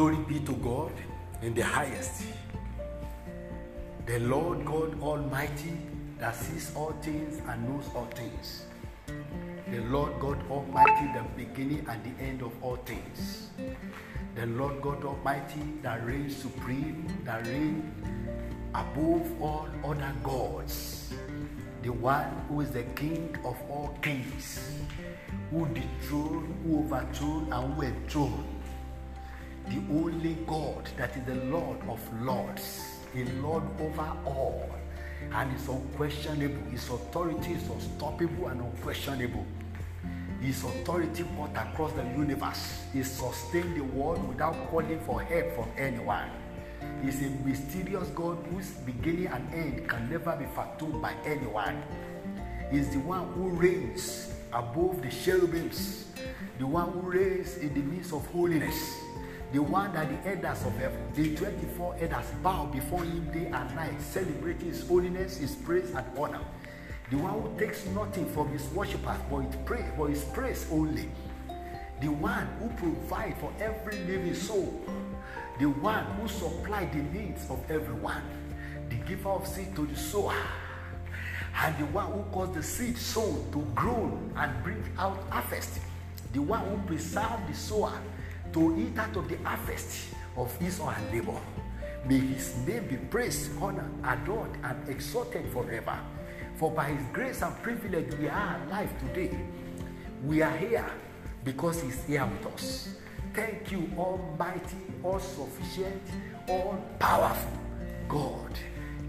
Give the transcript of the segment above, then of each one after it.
Glory be to God in the highest. The Lord God Almighty that sees all things and knows all things. The Lord God Almighty, the beginning and the end of all things. The Lord God Almighty that reigns supreme, that reigns above all other gods. The one who is the King of all kings, who dethroned, who overthrew, and who enthroned. The only God that is the Lord of lords, a Lord over all and it's unquestionable. His authority is unstoppable and unquestionable. His authority cut across the universe. He sustained the world without calling for help from anyone. He's a mysterious God whose beginning and end can never be fathomed by anyone. He's the one who reigns above the cherubims, the one who reigns in the midst of holiness the one that the elders of heaven, the 24 elders, bow before him day and night, celebrating his holiness, his praise, and honor. The one who takes nothing from his worshippers, but his praise, but his praise only. The one who provides for every living soul. The one who supplies the needs of everyone. The giver of seed to the sower. And the one who caused the seed sown to grow and bring out harvest. The one who preserves the sower to eat out of the harvest of his own labor. May his name be praised, honored, adored, and exalted forever. For by his grace and privilege we are alive today. We are here because he's here with us. Thank you, Almighty, all sufficient, all powerful God.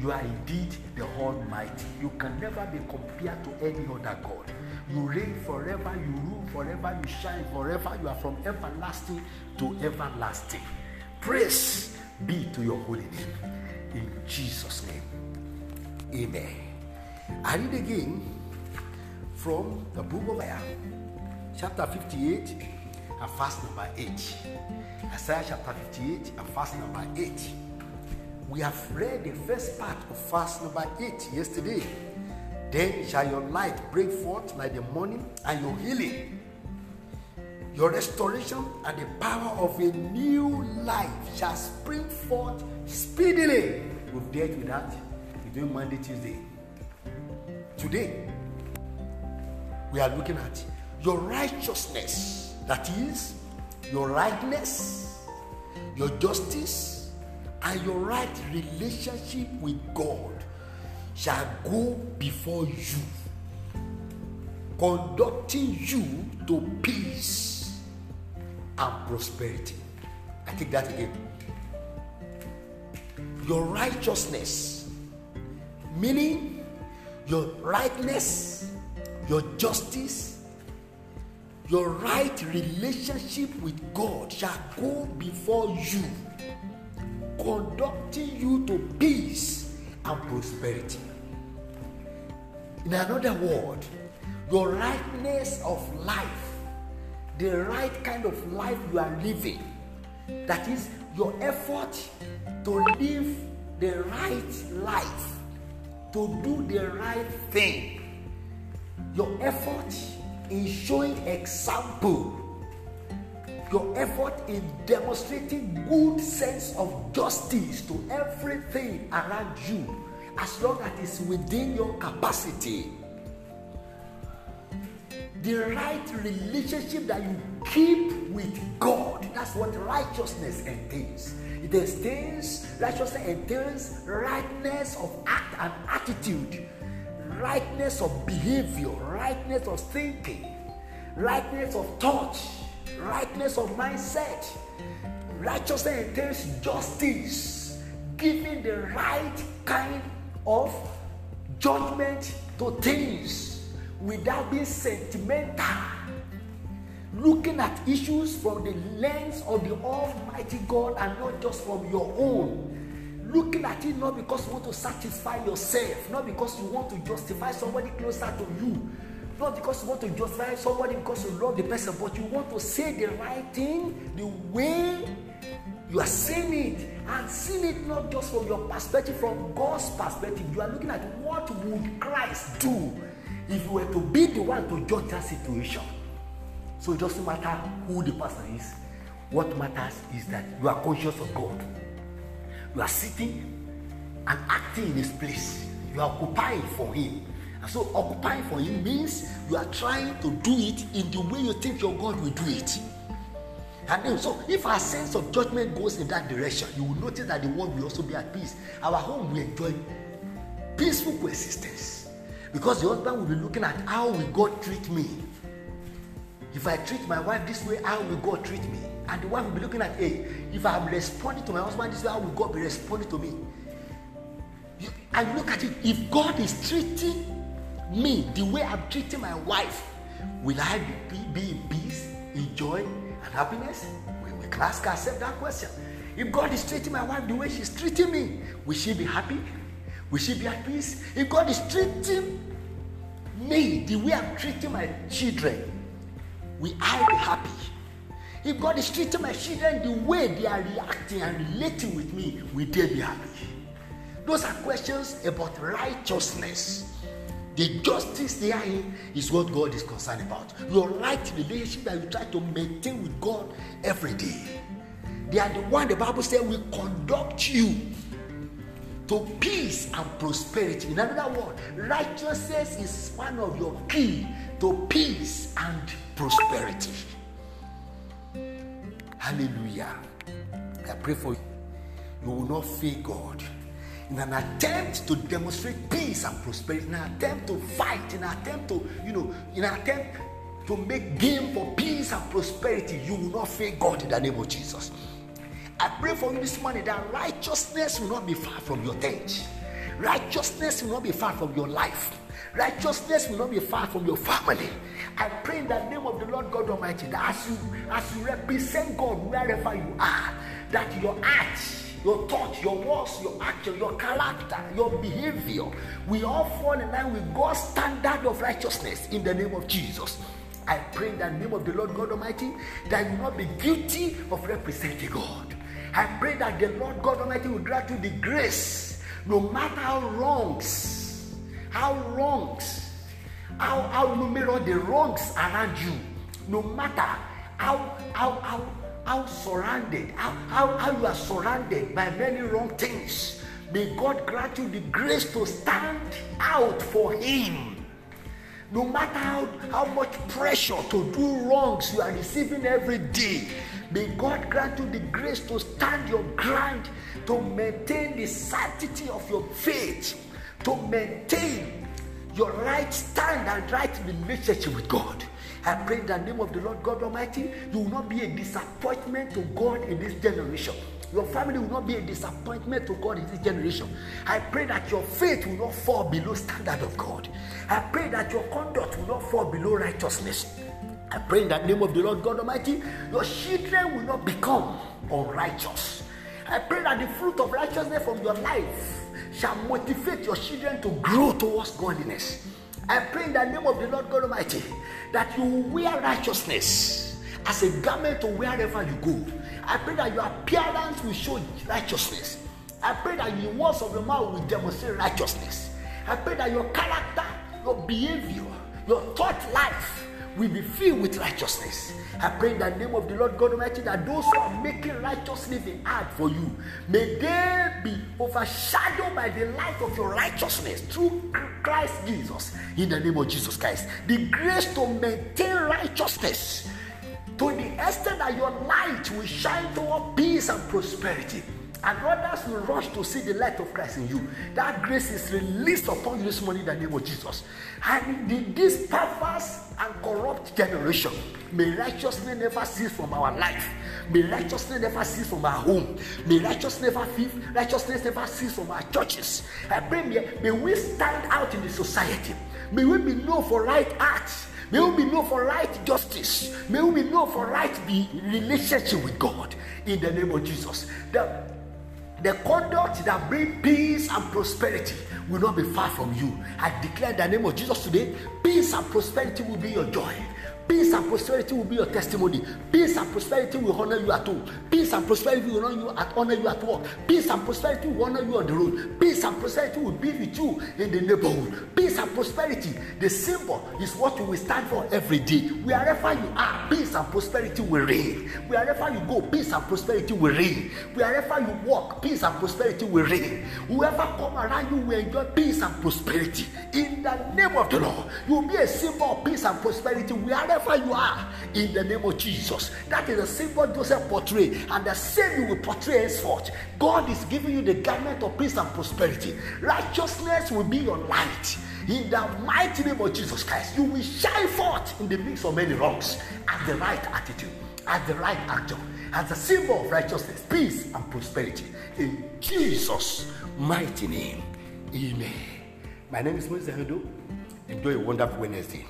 You are indeed the Almighty. You can never be compared to any other God. You reign forever, you rule forever, you shine forever. You are from everlasting to everlasting. Praise be to your holy name. In Jesus' name. Amen. I read again from the book of Isaiah, chapter 58, and verse number 8. Isaiah chapter 58 and verse number 8. We have read the first part of verse number 8 yesterday. Then shall your light break forth like the morning, and your healing, your restoration, and the power of a new life shall spring forth speedily. We've dealt with that. We're doing Monday, Tuesday. Today, we are looking at your righteousness. That is, your rightness, your justice, and your right relationship with God shall go before you, conducting you to peace and prosperity. I take that again. Your righteousness, meaning your rightness, your justice, your right relationship with God shall go before you, conducting you to peace and prosperity. In another word, your rightness of life, the right kind of life you are living, that is your effort to live the right life, to do the right thing, your effort in showing example, your effort in demonstrating good sense of justice to everything around you as long as it's within your capacity. The right relationship that you keep with God, that's what righteousness entails. It entails, righteousness entails rightness of act and attitude, rightness of behavior, rightness of thinking, rightness of thought, rightness of mindset. Righteousness entails justice, giving the right kind of judgment to things without being sentimental. Looking at issues from the lens of the Almighty God and not just from your own. Looking at it not because you want to satisfy yourself, not because you want to justify somebody closer to you, not because you want to justify somebody because you love the person, but you want to say the right thing the way you are seeing it and seeing it not just from your perspective, from God's perspective. You are looking at what would Christ do if you were to be the one to judge that situation. So it doesn't matter who the person is, What matters is that you are conscious of God. You are sitting and acting in His place. You are occupying for Him. And so, occupying for Him means you are trying to do it in the way you think your God will do it. And then, so, if our sense of judgment goes in that direction, you will notice that the world will also be at peace. Our home will enjoy peaceful coexistence. Because the husband will be looking at how will God treat me. If I treat my wife this way, how will God treat me? And the wife will be looking at, hey, if I'm responding to my husband this way, how will God be responding to me? You, and look at it. If God is treating me the way I'm treating my wife, will I be, be in peace, in joy, and happiness? We, we can ask ourselves that question. If God is treating my wife the way she's treating me, will she be happy? Will she be at peace? If God is treating me the way I'm treating my children, will I be happy? If God is treating my children the way they are reacting and relating with me, will they be happy? Those are questions about righteousness. The justice they are in is what God is concerned about. Your right relationship that you try to maintain with God every day. They are the one the Bible says will conduct you to peace and prosperity. In another word, righteousness is one of your key to peace and prosperity. Hallelujah. I pray for you. You will not fear God in an attempt to demonstrate peace and prosperity, in an attempt to fight, in an attempt to, you know, in an attempt to make game for peace and prosperity, you will not fear God in the name of Jesus. I pray for you this morning that righteousness will not be far from your tent. Righteousness will not be far from your life. Righteousness will not be far from your family. I pray in the name of the Lord God Almighty that as you as you represent God wherever you are, that your acts your thoughts, your words, your action, your character, your behavior, we all fall in line with God's standard of righteousness in the name of Jesus. I pray in the name of the Lord God Almighty that you will not be guilty of representing God. I pray that the Lord God Almighty will grant you the grace, no matter how wrongs, how wrongs, how, how numerous the wrongs around you, no matter how, how, how, how surrounded, how, how, how you are surrounded by many wrong things. May God grant you the grace to stand out for Him. No matter how, how much pressure to do wrongs you are receiving every day, May God grant you the grace to stand your ground, to maintain the sanctity of your faith, to maintain your right stand and right relationship with God. I pray in the name of the Lord God Almighty, you will not be a disappointment to God in this generation. Your family will not be a disappointment to God in this generation. I pray that your faith will not fall below standard of God. I pray that your conduct will not fall below righteousness. I pray in the name of the Lord God Almighty, your children will not become unrighteous. I pray that the fruit of righteousness from your life shall motivate your children to grow towards godliness. I pray in the name of the Lord God Almighty that you wear righteousness as a garment to wherever you go. I pray that your appearance will show righteousness. I pray that the words of your mouth will demonstrate righteousness. I pray that your character, your behavior, your thought life will be filled with righteousness. I pray in the name of the Lord God Almighty that those who are making righteous living hard for you, may they be overshadowed by the light of your righteousness through Christ Jesus. In the name of Jesus Christ, the grace to maintain righteousness to the extent that your light will shine toward peace and prosperity and others will rush to see the light of Christ in you. That grace is released upon you this morning in the name of Jesus. And this perverse and corrupt generation, may righteousness never cease from our life. May righteousness never cease from our home. May righteousness never cease, righteousness never cease from our churches. I pray may, may we stand out in the society. May we be known for right acts. May we be known for right justice. May we be known for right relationship with God in the name of Jesus. The the conduct that brings peace and prosperity will not be far from you. I declare in the name of Jesus today, peace and prosperity will be your joy. Peace and prosperity will be your testimony. Peace and prosperity will honor you at home. Peace and prosperity will honor you at honor you at work. Peace and prosperity will honor you on the road. Peace and prosperity will be with you in the neighborhood. Peace and prosperity, the symbol is what you will stand for every day. Wherever you are, peace and prosperity will reign. Wherever you go, peace and prosperity will reign. Wherever you walk, peace and prosperity will reign. Whoever come around you will enjoy peace and prosperity. In the name of the Lord, you will be a symbol of peace and prosperity wherever you are. In the name of Jesus, that is the symbol Joseph portrayed, and the same you will portray henceforth. God is giving you the garment of peace and prosperity. Righteousness will be your light. In the mighty name of Jesus Christ, you will shine forth in the midst of many wrongs as the right attitude, as the right actor, as a symbol of righteousness, peace, and prosperity. In Jesus' mighty name, Amen. My name is Moses Hedo. Enjoy a wonderful Wednesday.